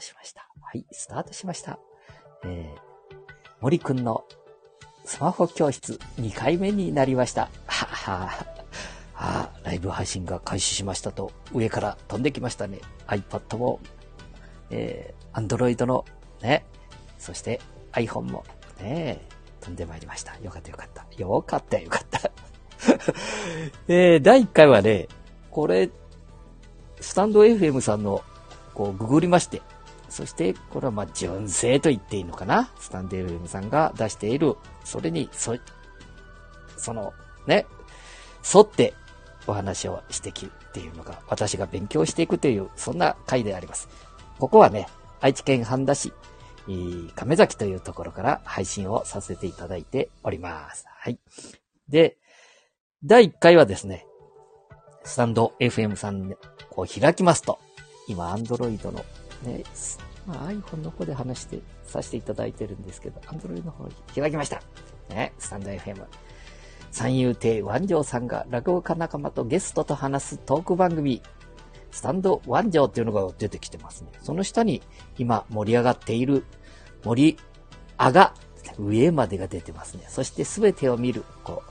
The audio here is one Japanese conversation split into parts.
トしました。はい、スタートしました。えー、森くんのスマホ教室2回目になりました。ははあライブ配信が開始しましたと上から飛んできましたね。iPad も、えー、Android のね、そして iPhone もね、飛んでまいりました。よかったよかった。よかったよかった えー、第1回はね、これ、スタンド FM さんの、こう、ググりまして、そして、これはまあ、純正と言っていいのかな？スタンド FM さんが出している、それに、そ、その、ね、沿ってお話をしていくっていうのが、私が勉強していくという、そんな回であります。ここはね、愛知県半田市、亀崎というところから配信をさせていただいております。はい。で、第1回はですね、スタンド FM さんを開きますと、今、アンドロイドのね、まあ、iPhone の方で話してさせていただいてるんですけど、アンドロイドの方開きました。ね、スタンド FM。三遊亭万丈さんが落語家仲間とゲストと話すトーク番組、スタンド万丈っていうのが出てきてますね。その下に今盛り上がっている森あが上までが出てますね。そしてすべてを見る、こ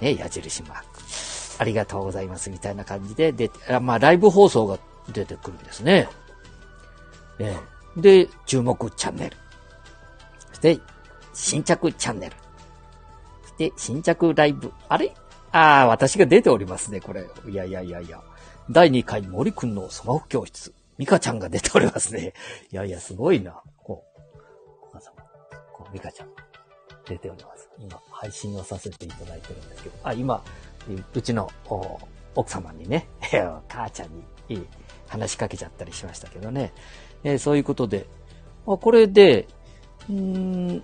う、ね、矢印マーク。ありがとうございますみたいな感じで出て、まあライブ放送が出てくるんですね。えで、注目チャンネル。そして、新着チャンネル。そして、新着ライブ。あれ？ああ、私が出ておりますね、これ。いやいやいやいや。第2回森くんのスマホ教室。ミカちゃんが出ておりますね。いやいや、すごいな。こう、お母様。こう、ミカちゃん。出ております。今、配信をさせていただいてるんですけど。あ、今、うちの奥様にね、母ちゃんに話しかけちゃったりしましたけどね。えー、そういうことで、あ、これで、うん、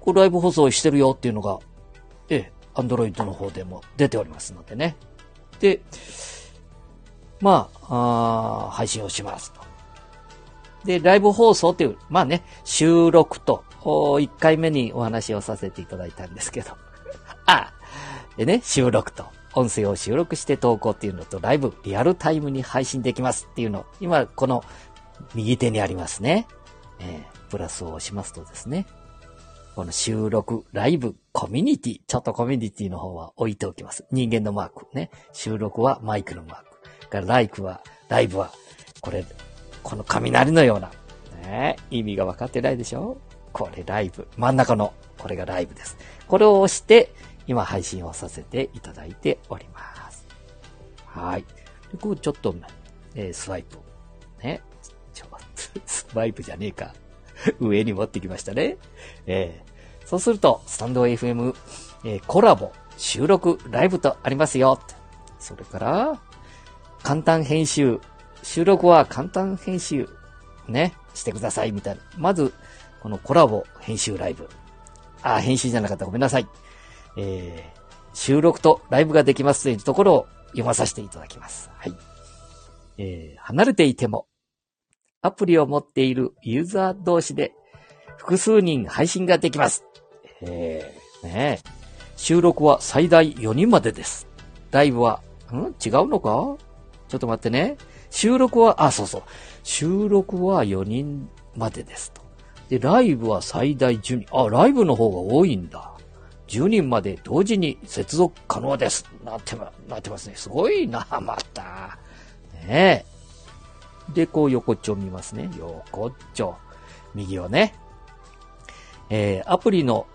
これライブ放送してるよっていうのが、えー、アンドロイドの方でも出ておりますのでね。で、まあ、あ配信をしますと。で、ライブ放送っていう、まあね、収録と、1回目にお話をさせていただいたんですけど。あ、でね、収録と。音声を収録して投稿っていうのと、ライブ、リアルタイムに配信できますっていうの、今、この右手にありますね。えー、プラスを押しますとですね、この収録、ライブ、コミュニティ、ちょっとコミュニティの方は置いておきます。人間のマークね。収録はマイクのマーク。からライクは、ライブは、これ、この雷のような、ね、意味が分かってないでしょ？これライブ。真ん中の、これがライブです。これを押して、今配信をさせていただいております。はい。でこうちょっと、えー、スワイプ。ね。ちょっと、スワイプじゃねえか。上に持ってきましたね。えー、そうすると、スタンド FM、えー、コラボ、収録、ライブとありますよ。それから、簡単編集。収録は簡単編集、ね、してください、みたいな。まず、このコラボ、編集、ライブ。あ、編集じゃなかった。ごめんなさい。えー、収録とライブができますというところを読まさせていただきます。はい。えー、離れていても、アプリを持っているユーザー同士で複数人配信ができます。えー、ね収録は最大4人までです。ライブは、ん？違うのか？ちょっと待ってね。収録は、あ、そうそう。収録は4人までですと。で、ライブは最大10人。あ、ライブの方が多いんだ。10人まで同時に接続可能です。なってま、なってますね。すごいな、また。ねえ。で、こう横っちょ見ますね。横っちょ。右をね。えー、アプリの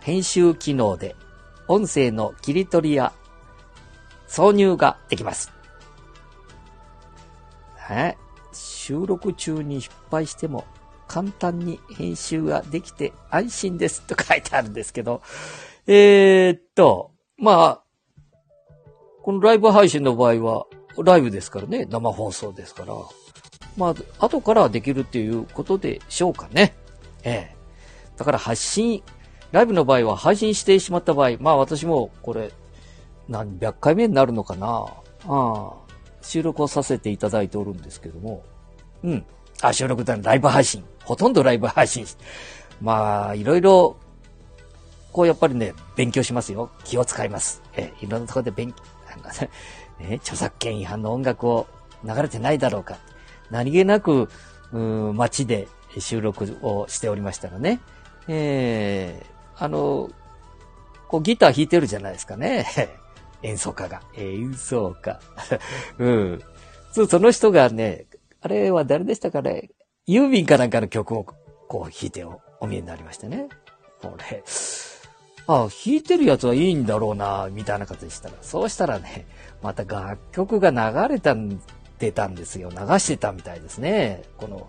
編集機能で音声の切り取りや挿入ができます。はい。収録中に失敗しても簡単に編集ができて安心ですと書いてあるんですけど、えー、っと、まあ、このライブ配信の場合は、ライブですからね、生放送ですから、まあ、後からできるっていうことでしょうかね。ええ。だから発信、ライブの場合は配信してしまった場合、まあ私もこれ、何百回目になるのかなああ、収録をさせていただいておるんですけども、うん。あ、収録だ、ライブ配信。ほとんどライブ配信。まあ、いろいろこうやっぱりね、勉強しますよ。気を使います。えいろんなところで勉強、ね、著作権違反の音楽を流れてないだろうか。何気なく、うん街で収録をしておりましたらね、えー、あの、こうギター弾いてるじゃないですかね。演奏家が。演奏家。うん。その人がね、あれは誰でしたかね。ユーミンかなんかの曲をこう弾いてお見えになりましてね。これ、あ、弾いてるやつはいいんだろうな、みたいな形でしたら。そうしたらね、また楽曲が流れたん、出たんですよ。流してたみたいですね。この、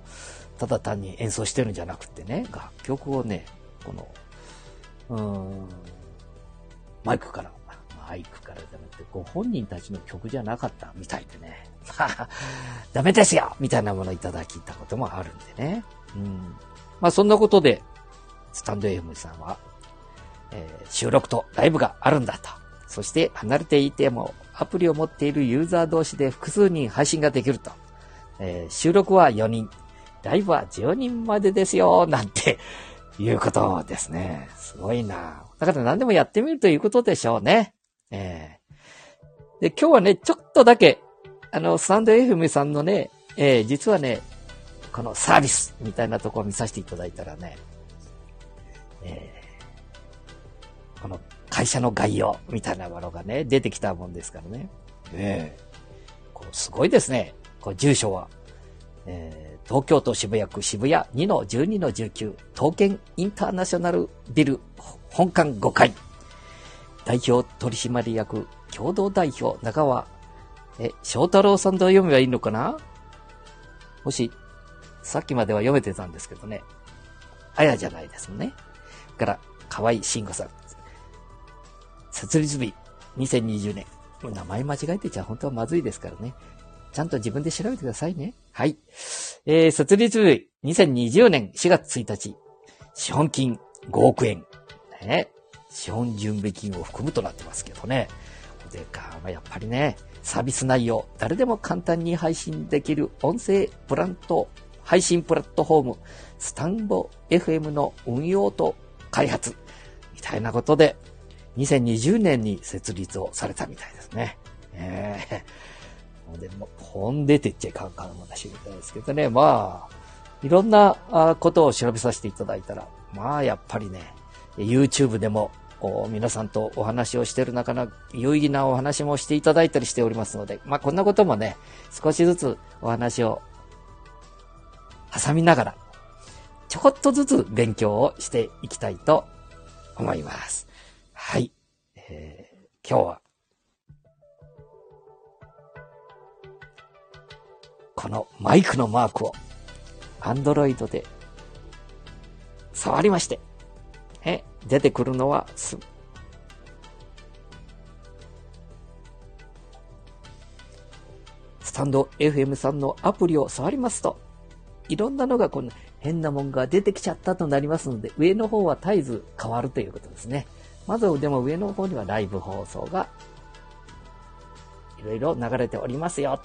ただ単に演奏してるんじゃなくてね、楽曲をね、この、うーん、マイクから、マイクからじゃなくて、ご本人たちの曲じゃなかったみたいでね。ダメですよみたいなものをいただきたこともあるんでね。うん。まあそんなことで、スタンド FM さんは、え、収録とライブがあるんだと。そして離れていてもアプリを持っているユーザー同士で複数人配信ができると。えー、収録は4人、ライブは10人までですよ、なんていうことですね。すごいな。だから何でもやってみるということでしょうね。えー、で、今日はね、ちょっとだけ、あの、スタンド FM さんのね、えー、実はね、このサービスみたいなとこを見させていただいたらね、え、この会社の概要みたいなものがね、出てきたもんですからね。ええー、こうすごいですね。こう住所は、えー、東京都渋谷区渋谷2-12-19東建インターナショナルビル本館5階代表取締役共同代表中川え、翔太郎さんと読めばいいのかな？もしさっきまでは読めてたんですけどね。あやじゃないですもんね。から、河合慎吾さん。設立日、2020年。もう名前間違えてちゃ本当はまずいですからね。ちゃんと自分で調べてくださいね。はい。えー、設立日、2020年4月1日。資本金5億円。ね。資本準備金を含むとなってますけどね。でか、まあ、やっぱりね、サービス内容、誰でも簡単に配信できる音声プラント配信プラットフォーム、スタンボ FM の運用と開発、みたいなことで、2020年に設立をされたみたいですね。ええー。でも、本出てっちゃいかんかん話みたいですけどね。まあ、いろんなことを調べさせていただいたら、まあ、やっぱりね、YouTube でも、こう皆さんとお話をしてる中の有意義なお話もしていただいたりしておりますので、まあこんなこともね、少しずつお話を挟みながら、ちょこっとずつ勉強をしていきたいと思います。はい。えー、今日は、このマイクのマークを、アンドロイドで触りまして、え、出てくるのはす、スタンド FM さんのアプリを触りますと、いろんなのがこの変なもんが出てきちゃったとなりますので、上の方は絶えず変わるということですね。まずでも上の方にはライブ放送がいろいろ流れておりますよ。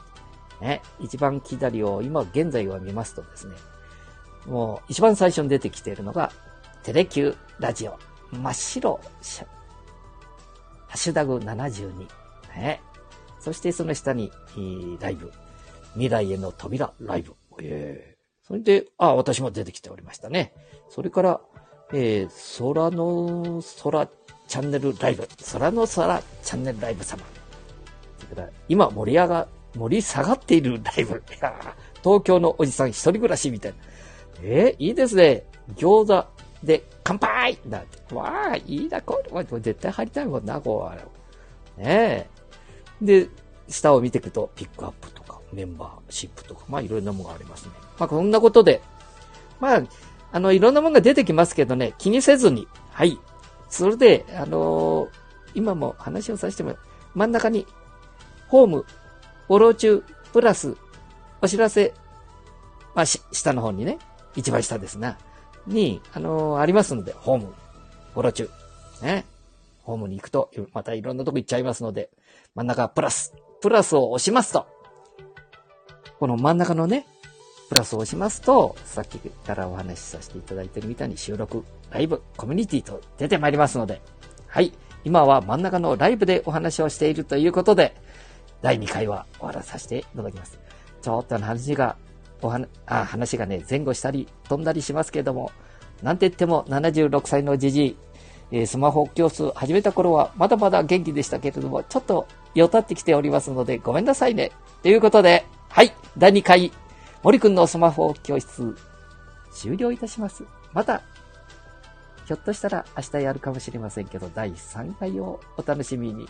ね、一番左を今現在は見ますとですね、もう一番最初に出てきているのがテレキューラジオ。真っ白、ハッシュタグ72。ね、そしてその下に、ライブ。未来への扉ライブ。えーそれで、あ、私も出てきておりましたね。それから、えー、空の空チャンネルライブ。空の空チャンネルライブ様。今盛り上が、盛り下がっているライブ。東京のおじさん一人暮らしみたいな。えー、いいですね。餃子で乾杯なんて。わあ、いいな、これ。絶対入りたいもんな、こう。ねえ。で、下を見ていくと、ピックアップとか、メンバーシップとか、まあいろんなものがありますね。まあ、こんなことで、まあ、あの、いろんなものが出てきますけどね、気にせずに、はい。それで、あのー、今も話をさせても真ん中に、ホーム、フォロー中、プラス、お知らせ、まあ、下の方にね、一番下ですな、に、あのー、ありますので、ホーム、フォロー中、ね。ホームに行くと、またいろんなとこ行っちゃいますので、真ん中プラス、プラスを押しますと、この真ん中のね、プラスを押しますと、さっきからお話しさせていただいているみたいに収録、ライブ、コミュニティと出てまいりますので、はい。今は真ん中のライブでお話をしているということで、第2回は終わらさせていただきます。ちょっと話がおはあ話がね、前後したり飛んだりしますけれども、なんて言っても76歳のじじい、え、スマホ教室始めた頃はまだまだ元気でしたけれども、ちょっとよたってきておりますのでごめんなさいね。ということで、はい、第2回、森くんのスマホ教室、終了いたします。また、ひょっとしたら明日やるかもしれませんけど、第3回をお楽しみに。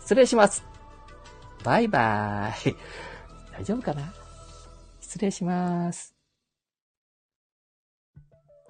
失礼します。バイバーイ。大丈夫かな？失礼します。